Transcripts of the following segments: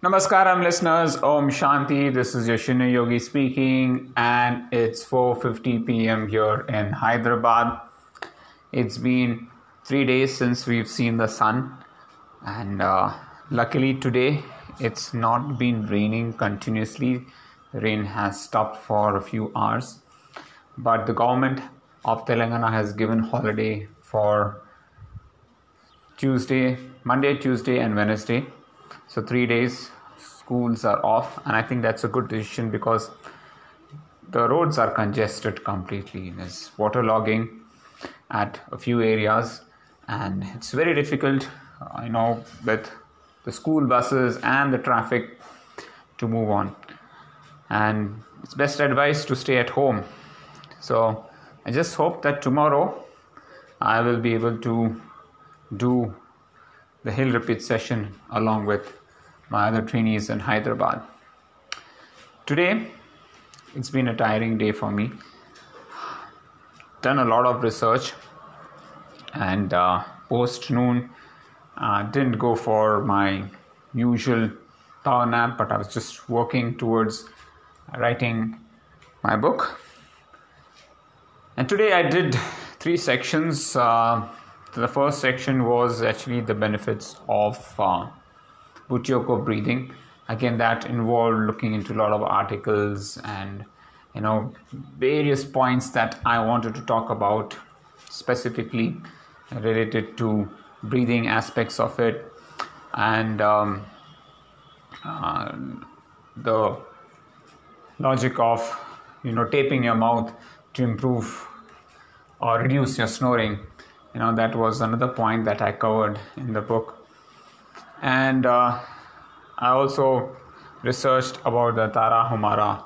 Namaskaram listeners, Om Shanti. This is Yoshino Yogi speaking and it's 4:50 p.m. here in Hyderabad. It's been 3 days since we've seen the sun and uh, luckily today it's not been raining continuously. The rain has stopped for a few hours. But the government of Telangana has given holiday for Tuesday, Monday, Tuesday and Wednesday so three days schools are off, and I think that's a good decision because the roads are congested completely. There's waterlogging at a few areas, and it's very difficult. I know with the school buses and the traffic to move on, and it's best advice to stay at home. So I just hope that tomorrow I will be able to do the hill repeat session along with my other trainees in Hyderabad. Today, it's been a tiring day for me. Done a lot of research and uh, post noon uh, didn't go for my usual power nap, but I was just working towards writing my book. And today I did three sections. Uh, the first section was actually the benefits of uh, breathing. Again, that involved looking into a lot of articles and you know various points that I wanted to talk about specifically related to breathing aspects of it and um, uh, the logic of you know taping your mouth to improve or reduce your snoring you know that was another point that i covered in the book and uh, I also researched about the Tarahumara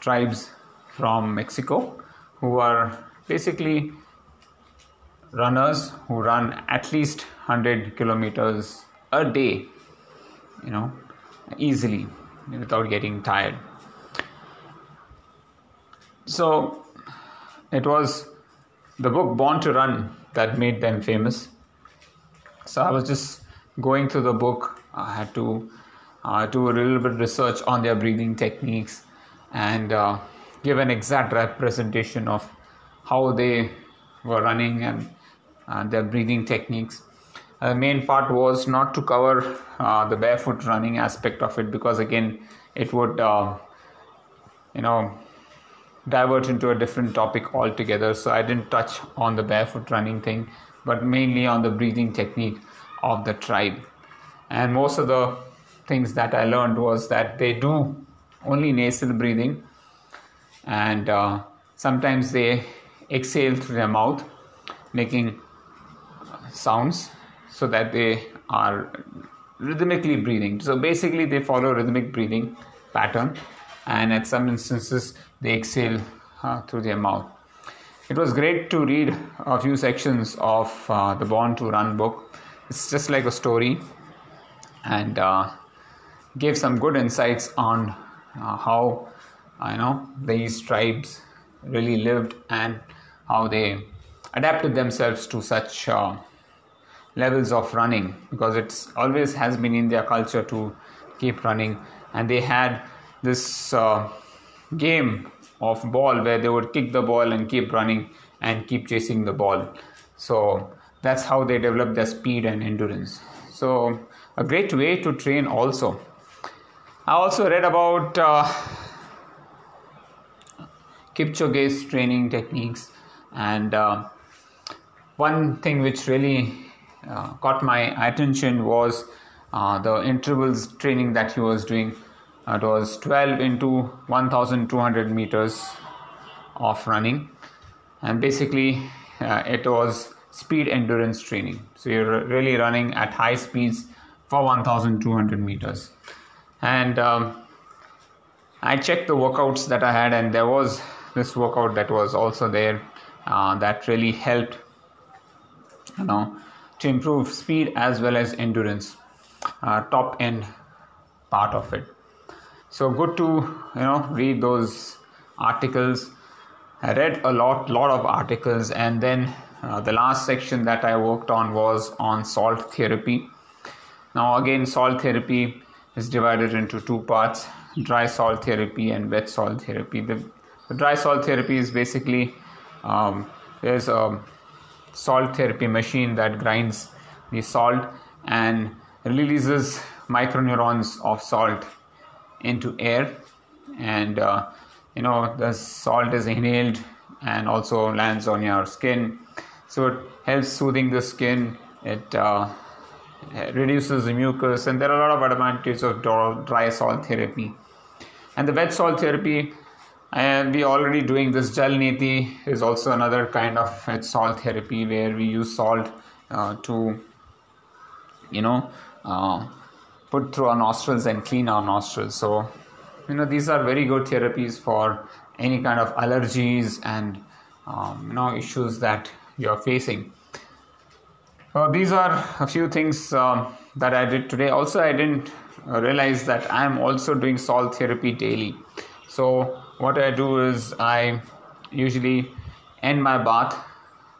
tribes from Mexico who are basically runners who run at least 100 kilometers a day, you know, easily without getting tired. So it was the book Born to Run that made them famous so I was just going through the book. I had to uh, do a little bit of research on their breathing techniques and uh, give an exact representation of how they were running and uh, their breathing techniques. The main part was not to cover uh, the barefoot running aspect of it because again it would uh, you know divert into a different topic altogether so i didn't touch on the barefoot running thing but mainly on the breathing technique of the tribe. And most of the things that I learned was that they do only nasal breathing, and uh, sometimes they exhale through their mouth, making sounds so that they are rhythmically breathing. So basically, they follow rhythmic breathing pattern, and at some instances, they exhale uh, through their mouth. It was great to read a few sections of uh, the Born to Run book. It's just like a story and uh, gave some good insights on uh, how I know these tribes really lived and how they adapted themselves to such uh, levels of running because it's always has been in their culture to keep running and they had this uh, game of ball where they would kick the ball and keep running and keep chasing the ball. So that's how they develop their speed and endurance. So a great way to train also. I also read about uh, Kipchoge's training techniques and uh, one thing which really uh, caught my attention was uh, the intervals training that he was doing it was 12 into 1200 meters of running. And basically uh, it was speed endurance training. So you're really running at high speeds for 1200 meters. And um, i checked the workouts that i had and there was this workout that was also there uh, that really helped you know to improve speed as well as endurance uh, top end part of it so good to you know read those articles. I read a lot lot of articles and then uh, the last section that i worked on was on salt therapy. Now, again, salt therapy is divided into two parts dry salt therapy and wet salt therapy. The, the dry salt therapy is basically um, there's a salt therapy machine that grinds the salt and releases microneurons of salt into air. And uh, you know the salt is inhaled and also lands on your skin. So it helps soothing the skin. It uh, reduces the mucus. And there are a lot of advantages of dry salt therapy. And the wet salt therapy and we already doing this jal neti is also another kind of wet salt therapy where we use salt uh, to you know uh, put through our nostrils and clean our nostrils so you know these are very good therapies for any kind of allergies and um, you know issues that you're facing uh, these are a few things um, that I did today. Also, I didn't realize that I am also doing salt therapy daily. So, what I do is I usually end my bath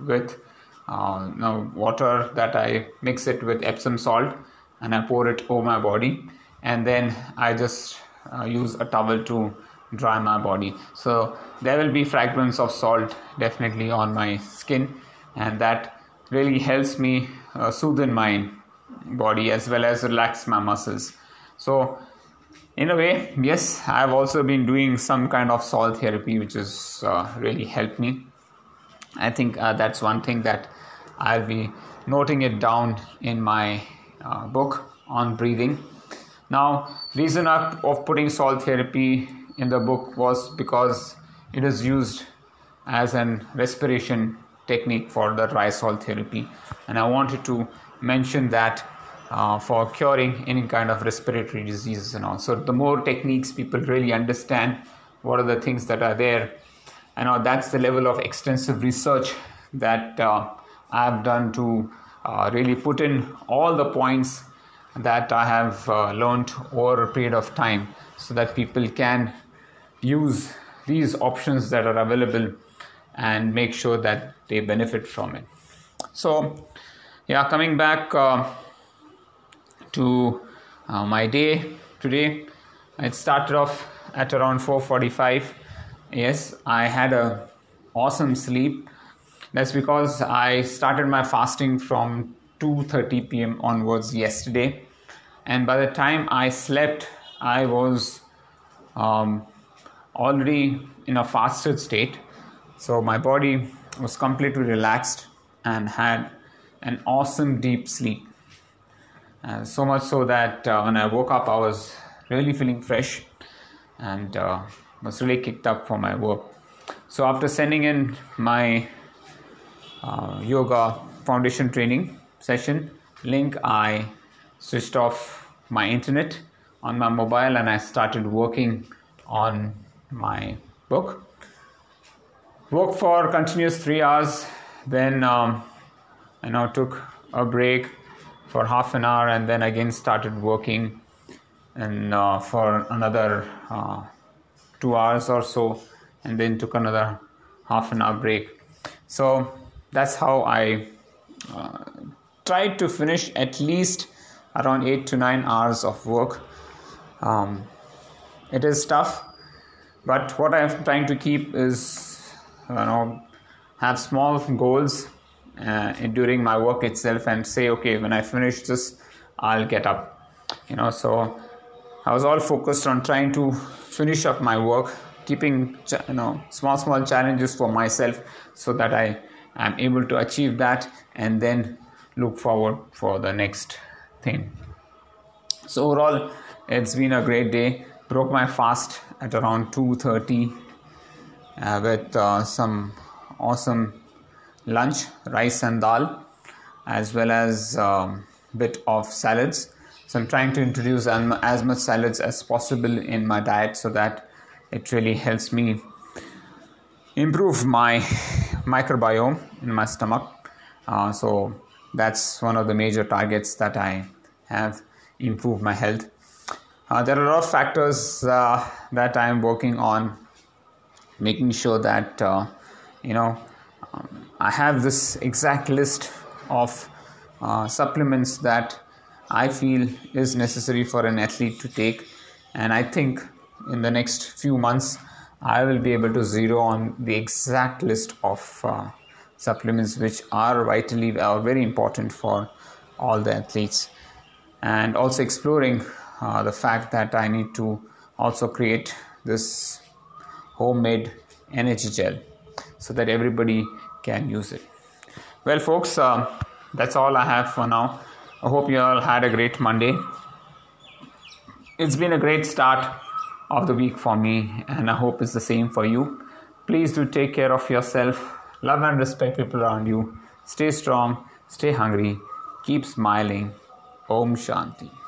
with uh, you know, water that I mix it with Epsom salt and I pour it over my body, and then I just uh, use a towel to dry my body. So, there will be fragments of salt definitely on my skin, and that really helps me uh, soothe my body as well as relax my muscles. So, in a way, yes, I've also been doing some kind of salt therapy, which has uh, really helped me. I think uh, that's one thing that I'll be noting it down in my uh, book on breathing. Now, reason of, putting salt therapy in the book was because it is used as an respiration technique for the dry salt therapy. And i wanted to mention that uh, for curing any kind of respiratory diseases and all. So the more techniques people really understand what are the things that are there. And uh, that's the level of extensive research that uh, i've done to uh, really put in all the points that i have uh, learned over a period of time so that people can use these options that are available and make sure that they benefit from it. So, yeah, coming back uh, to uh, my day today, it started off at around 4:45. Yes, I had a awesome sleep. That's because I started my fasting from 2:30 p.m. onwards yesterday, and by the time I slept, I was um, already in a fasted state so my body was completely relaxed and had an awesome deep sleep. So much so that uh, when I woke up, I was really feeling fresh and uh, was really kicked up for my work. So after sending in my uh, yoga foundation training session. Link, I switched off my internet on my mobile and I started working on my book. Worked for continuous three hours. Then um, you know took a break for half an hour and then again started working and uh, for another uh, two hours or so and then took another half an hour break. So that's how i uh, tried to finish at least around eight to nine hours of work. Um, it is tough but what i'm trying to keep is you know have small goals uh, during my work itself and say okay when i finish this i'll get up you know. So i was all focused on trying to finish up my work keeping you know small small challenges for myself so that i am able to achieve that and then look forward for the next thing so overall it's been a great day broke my fast at around 2:30 uh, with uh, some awesome lunch, rice and dal, as well as a um, bit of salads. So I'm trying to introduce as much salads as possible in my diet so that it really helps me improve my microbiome in my stomach. Uh, so that's one of the major targets that I have improved my health. Uh, there are a lot of factors uh, that I am working on making sure that uh, you know um, I have this exact list of uh, supplements that I feel is necessary for an athlete to take. And I think in the next few months, I will be able to zero on the exact list of uh, supplements which are vitally or very important for all the athletes. And also exploring uh, the fact that I need to also create this homemade energy gel so that everybody can use it. Well, folks, uh, that's all I have for now. I hope you all had a great Monday. It's been a great start of the week for me, and I hope it's the same for you. Please do take care of yourself, love and respect people around you, stay strong, stay hungry, keep smiling. Om Shanti.